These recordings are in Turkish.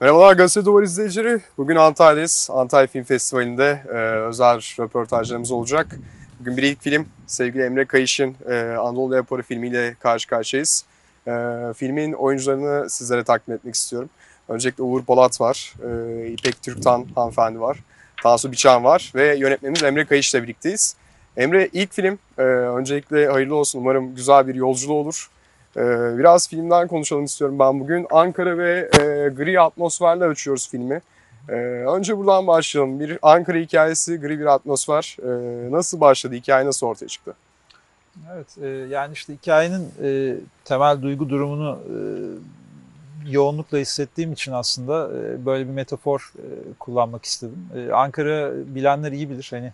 Merhabalar Gazete Duvar izleyicileri. Bugün Antalya'dayız. Antalya Film Festivali'nde e, özel röportajlarımız olacak. Bugün bir ilk film sevgili Emre Kayış'ın e, Anadolu Leoparı filmiyle karşı karşıyayız. E, filmin oyuncularını sizlere takdim etmek istiyorum. Öncelikle Uğur Polat var, e, İpek Türktan hanımefendi var, Tansu Biçan var ve yönetmenimiz Emre Kayış ile birlikteyiz. Emre ilk film, e, öncelikle hayırlı olsun. Umarım güzel bir yolculuğu olur. Ee, biraz filmden konuşalım istiyorum ben bugün. Ankara ve e, gri atmosferle açıyoruz filmi. Ee, önce buradan başlayalım. Bir Ankara hikayesi, gri bir atmosfer. Ee, nasıl başladı, hikaye nasıl ortaya çıktı? Evet, e, yani işte hikayenin e, temel duygu durumunu yoğunlukla hissettiğim için aslında böyle bir metafor kullanmak istedim. Ankara bilenler iyi bilir. Hani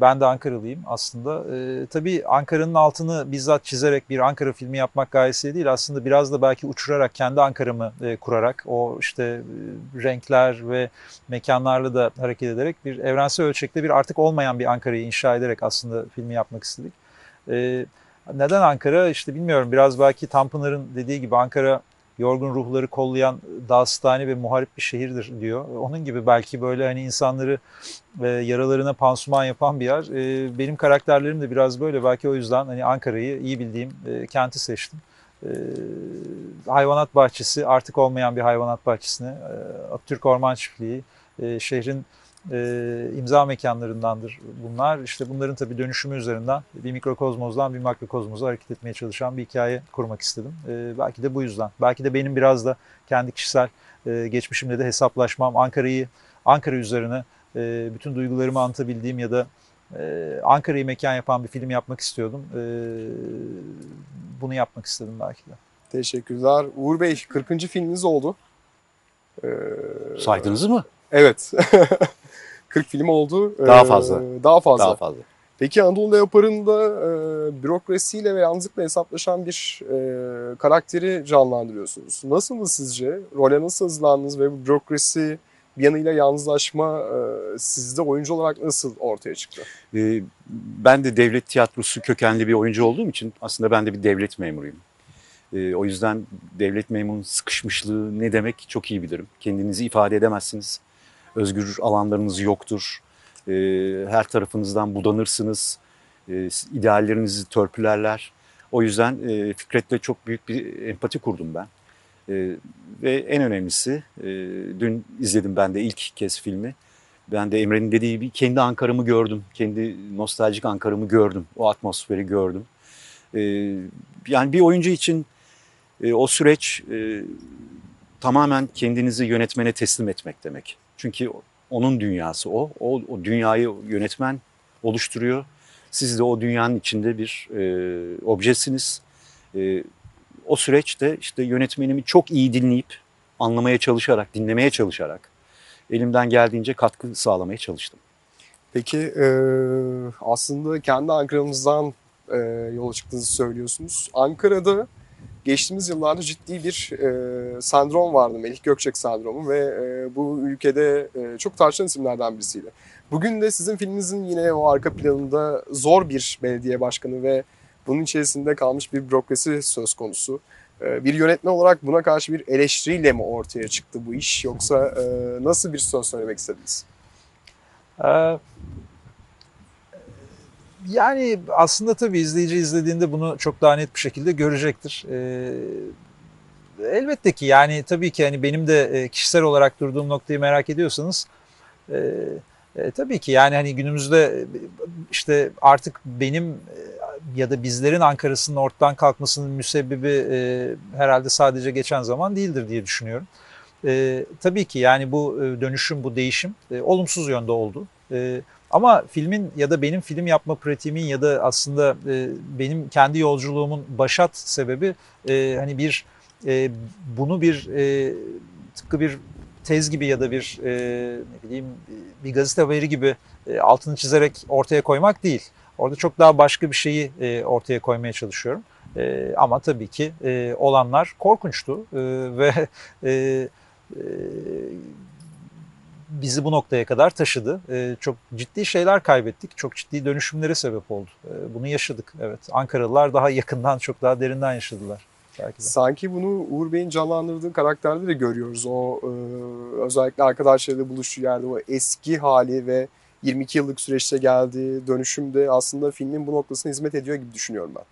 ben de Ankaralıyım aslında. E, tabii Ankara'nın altını bizzat çizerek bir Ankara filmi yapmak gayesi değil. Aslında biraz da belki uçurarak, kendi Ankara'mı e, kurarak, o işte e, renkler ve mekanlarla da hareket ederek bir evrensel ölçekte bir artık olmayan bir Ankara'yı inşa ederek aslında filmi yapmak istedik. E, neden Ankara? İşte bilmiyorum. Biraz belki Tanpınar'ın dediği gibi Ankara yorgun ruhları kollayan dağıstani ve muharip bir şehirdir diyor. Onun gibi belki böyle hani insanları e, yaralarına pansuman yapan bir yer. E, benim karakterlerim de biraz böyle. Belki o yüzden hani Ankara'yı iyi bildiğim e, kenti seçtim. E, hayvanat bahçesi artık olmayan bir hayvanat bahçesine, e, Atatürk Orman Çiftliği, e, şehrin e, imza mekanlarındandır bunlar. İşte bunların tabii dönüşümü üzerinden bir mikrokozmozdan bir makrokozmoza hareket etmeye çalışan bir hikaye kurmak istedim. E, belki de bu yüzden. Belki de benim biraz da kendi kişisel e, geçmişimle de hesaplaşmam, Ankara'yı, Ankara üzerine e, bütün duygularımı anlatabildiğim ya da e, Ankara'yı mekan yapan bir film yapmak istiyordum. E, bunu yapmak istedim belki de. Teşekkürler. Uğur Bey 40. filminiz oldu. Ee, Saydınız mı? Evet. 40 film oldu. Daha fazla. Ee, daha fazla. Daha fazla. Peki Anadolu Leopar'ında e, bürokrasiyle ve yalnızlıkla hesaplaşan bir e, karakteri canlandırıyorsunuz. Nasıldı sizce? Role nasıl hazırlandınız ve bu bürokrasi bir yanıyla yalnızlaşma e, sizde oyuncu olarak nasıl ortaya çıktı? Ee, ben de devlet tiyatrosu kökenli bir oyuncu olduğum için aslında ben de bir devlet memuruyum. Ee, o yüzden devlet memurunun sıkışmışlığı ne demek çok iyi bilirim. Kendinizi ifade edemezsiniz özgür alanlarınız yoktur. E, her tarafınızdan budanırsınız. E, ideallerinizi törpülerler. O yüzden e, Fikret'le çok büyük bir empati kurdum ben. E, ve en önemlisi e, dün izledim ben de ilk kez filmi. Ben de Emre'nin dediği gibi kendi Ankara'mı gördüm. Kendi nostaljik Ankara'mı gördüm. O atmosferi gördüm. Yani bir oyuncu için e, o süreç e, tamamen kendinizi yönetmene teslim etmek demek. Çünkü onun dünyası o. O, o dünyayı yönetmen oluşturuyor. Siz de o dünyanın içinde bir e, objesiniz. E, o süreçte işte yönetmenimi çok iyi dinleyip, anlamaya çalışarak, dinlemeye çalışarak elimden geldiğince katkı sağlamaya çalıştım. Peki e, aslında kendi Ankara'mızdan e, yola çıktığınızı söylüyorsunuz. Ankara'da geçtiğimiz yıllarda ciddi bir e, sendrom vardı. Melih Gökçek sendromu ve e, bu ülkede e, çok tartışılan isimlerden birisiydi. Bugün de sizin filminizin yine o arka planında zor bir belediye başkanı ve bunun içerisinde kalmış bir bürokrasi söz konusu. E, bir yönetmen olarak buna karşı bir eleştiriyle mi ortaya çıktı bu iş yoksa e, nasıl bir söz söylemek istediniz? Ee, yani aslında tabii izleyici izlediğinde bunu çok daha net bir şekilde görecektir. Ee, elbette ki yani tabii ki hani benim de e, kişisel olarak durduğum noktayı merak ediyorsanız e, e, tabii ki yani hani günümüzde e, işte artık benim ya da bizlerin Ankara'sının ortadan kalkmasının müsebbibi e, herhalde sadece geçen zaman değildir diye düşünüyorum. E, tabii ki yani bu dönüşüm, bu değişim e, olumsuz yönde oldu. E, ama filmin ya da benim film yapma pratiğimin ya da aslında e, benim kendi yolculuğumun başat sebebi e, hani bir e, bunu bir e, tıpkı bir tez gibi ya da bir e, ne bileyim bir gazete haberi gibi e, altını çizerek ortaya koymak değil. Orada çok daha başka bir şeyi e, ortaya koymaya çalışıyorum. E, ama tabii ki e, olanlar korkunçtu e, ve e, e, bizi bu noktaya kadar taşıdı. E, çok ciddi şeyler kaybettik. Çok ciddi dönüşümlere sebep oldu. E, bunu yaşadık. Evet. Ankaralılar daha yakından, çok daha derinden yaşadılar. belki de. Sanki bunu Uğur Bey'in canlandırdığı karakterde de görüyoruz. O e, özellikle arkadaşlarıyla buluştuğu yerde o eski hali ve 22 yıllık süreçte geldiği dönüşümde aslında filmin bu noktasına hizmet ediyor gibi düşünüyorum ben.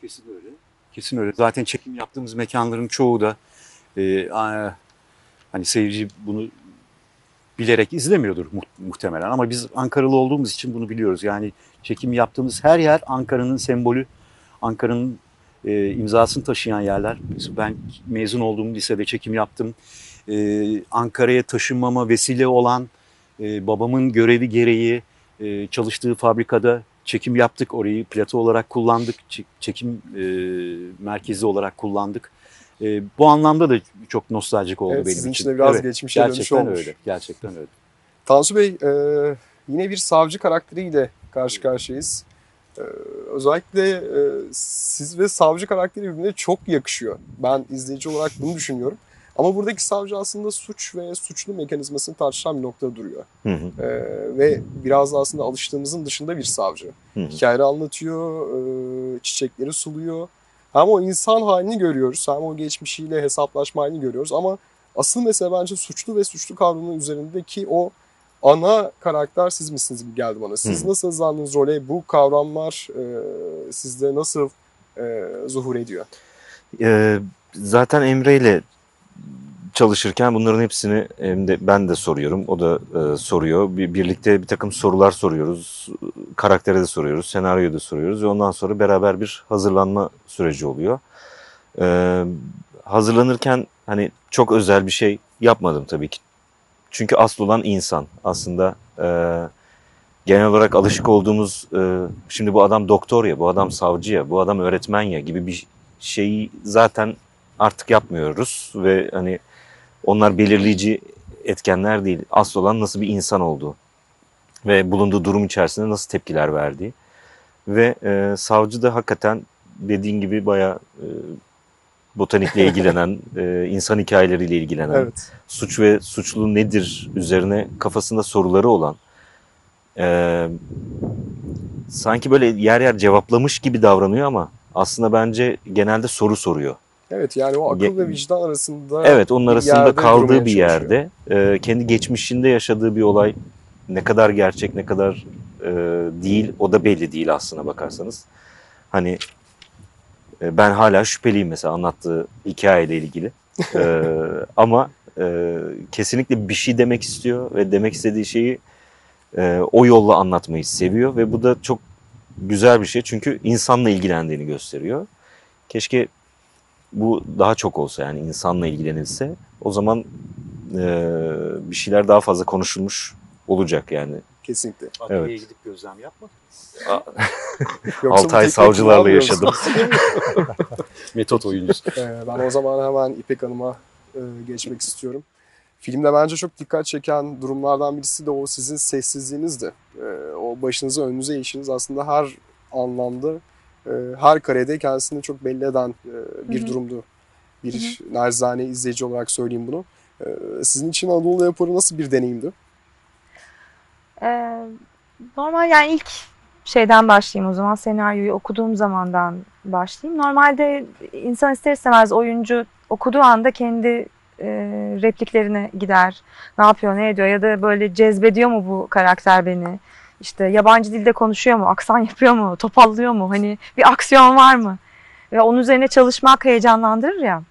Kesin öyle. Kesin öyle. Zaten çekim yaptığımız mekanların çoğu da e, hani seyirci bunu bilerek izlemiyordur mu- muhtemelen ama biz Ankaralı olduğumuz için bunu biliyoruz. Yani çekim yaptığımız her yer Ankara'nın sembolü, Ankara'nın e, imzasını taşıyan yerler. Ben mezun olduğum lisede çekim yaptım. E, Ankara'ya taşınmama vesile olan e, babamın görevi gereği e, çalıştığı fabrikada çekim yaptık. Orayı plato olarak kullandık. Çe- Çekim e, merkezi olarak kullandık. E, bu anlamda da çok nostaljik oldu Evet, benim sizin için. için de biraz Evet, geçmişe dönüş gerçekten olmuş. öyle. Gerçekten öyle. Tansu Bey e, yine bir savcı karakteriyle karşı karşıyayız. E, özellikle e, siz ve savcı karakteri birbirine çok yakışıyor. Ben izleyici olarak bunu düşünüyorum. Ama buradaki savcı aslında suç ve suçlu mekanizmasını tartışan bir noktada duruyor. Hı hı, E, ve biraz da aslında alıştığımızın dışında bir savcı. hı hı. Hikayeleri anlatıyor, e, çiçekleri suluyor. Hem o insan halini görüyoruz, hem o geçmişiyle hesaplaşma halini görüyoruz. Ama asıl mesele bence suçlu ve suçlu kavramının üzerindeki o ana karakter siz misiniz gibi geldi bana. Siz Hı. nasıl hızlandınız role? Bu kavramlar e, sizde nasıl e, zuhur ediyor? Ee, zaten Emre ile çalışırken bunların hepsini hem de ben de soruyorum. O da e, soruyor. Bir, birlikte bir takım sorular soruyoruz. Karaktere de soruyoruz. Senaryoya da soruyoruz. Ve ondan sonra beraber bir hazırlanma süreci oluyor. Ee, hazırlanırken hani çok özel bir şey yapmadım tabii ki. Çünkü asıl olan insan. Aslında e, genel olarak alışık olduğumuz e, şimdi bu adam doktor ya, bu adam savcı ya, bu adam öğretmen ya gibi bir şeyi zaten artık yapmıyoruz ve hani onlar belirleyici etkenler değil. Asıl olan nasıl bir insan olduğu ve bulunduğu durum içerisinde nasıl tepkiler verdiği. Ve e, savcı da hakikaten dediğin gibi bayağı e, botanikle ilgilenen, e, insan hikayeleriyle ilgilenen, Evet. suç ve suçlu nedir üzerine kafasında soruları olan e, sanki böyle yer yer cevaplamış gibi davranıyor ama aslında bence genelde soru soruyor. Evet yani o akıl Ge- ve vicdan arasında Evet onun arasında kaldığı bir yerde e, kendi geçmişinde yaşadığı bir olay ne kadar gerçek ne kadar e, değil o da belli değil aslına bakarsanız. Hani e, ben hala şüpheliyim mesela anlattığı hikayeyle ilgili. E, ama e, kesinlikle bir şey demek istiyor ve demek istediği şeyi e, o yolla anlatmayı seviyor ve bu da çok güzel bir şey çünkü insanla ilgilendiğini gösteriyor. Keşke bu daha çok olsa yani insanla ilgilenilse o zaman e, bir şeyler daha fazla konuşulmuş olacak yani. Kesinlikle. Adliyeye Evet. gidip gözlem yapmadın. Yoksa bu 6 ay savcılarla yaşadım. Metot oyuncusu. Ee, ben o zaman hemen İpek Hanım'a e, geçmek istiyorum. Filmde bence çok dikkat çeken durumlardan birisi de o sizin sessizliğinizdi. Ee, o başınıza önünüze eğişiniz aslında her anlamda, e, her karede kendisini çok belli eden e, bir Hı hı. durumdu. Bir narzane izleyici olarak söyleyeyim bunu. Ee, sizin için Anadolu Raporu nasıl bir deneyimdi? Ee, normal yani ilk şeyden başlayayım o zaman senaryoyu okuduğum zamandan başlayayım. Normalde insan ister istemez oyuncu okuduğu anda kendi e, repliklerine gider. Ne yapıyor, ne ediyor ya da böyle cezbediyor mu bu karakter beni? İşte yabancı dilde konuşuyor mu, aksan yapıyor mu, topallıyor mu? Hani bir aksiyon var mı? Ve onun üzerine çalışmak heyecanlandırır ya.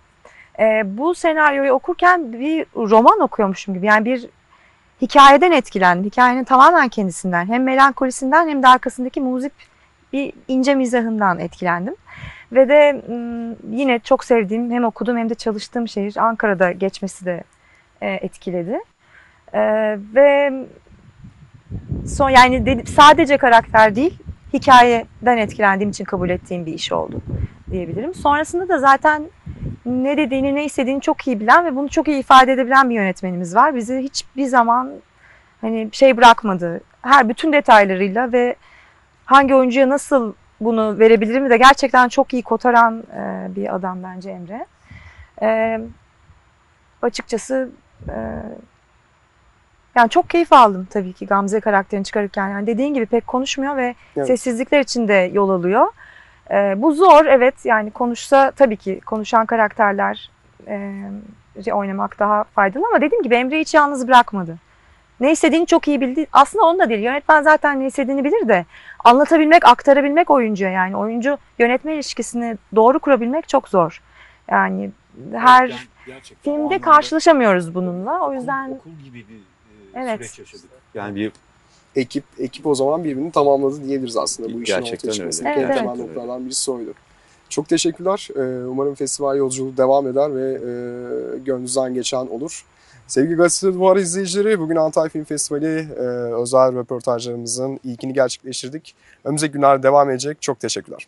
Ee, bu senaryoyu okurken bir roman okuyormuşum gibi. Yani bir hikayeden etkilendim. Hikayenin tamamen kendisinden hem melankolisinden hem de arkasındaki muzip bir ince mizahından etkilendim. Ve de yine çok sevdiğim hem okuduğum hem de çalıştığım şehir Ankara'da geçmesi de e, etkiledi. E, ve son yani de- sadece karakter değil hikayeden etkilendiğim için kabul ettiğim bir iş oldu diyebilirim. Sonrasında da zaten ne dediğini ne istediğini çok iyi bilen ve bunu çok iyi ifade edebilen bir yönetmenimiz var. Bizi hiçbir zaman hani şey bırakmadı. Her bütün detaylarıyla ve hangi oyuncuya nasıl bunu verebilirim de gerçekten çok iyi kotaran e, bir adam bence Emre. E, açıkçası e, yani çok keyif aldım tabii ki Gamze karakterini çıkarırken. Yani dediğin gibi pek konuşmuyor ve Evet. sessizlikler içinde yol alıyor. E, bu zor evet yani konuşsa tabii ki konuşan karakterler e, oynamak daha faydalı ama dediğim gibi Emre hiç yalnız bırakmadı. Ne istediğini çok iyi bildi. Aslında onu da değil. Yönetmen zaten ne istediğini bilir de anlatabilmek, aktarabilmek oyuncuya yani oyuncu yönetmen ilişkisini doğru kurabilmek çok zor. Yani her filmde karşılaşamıyoruz bununla. O yüzden okul gibi bir Evet. süreç yaşadık. Yani bir Ekip ekip o zaman birbirini tamamladı diyebiliriz aslında bu işin Gerçekten ortaya öyle. çıkmasındaki en Evet, temel evet. noktalardan birisi oydu. Çok teşekkürler. Ee, Umarım festival yolculuğu devam eder ve e, gönlünüzden geçen olur. Sevgili Gazete Duvarı izleyicileri, bugün Antalya Film Festivali e, özel röportajlarımızın ilkini gerçekleştirdik. Önümüzdeki günler devam edecek. Çok teşekkürler.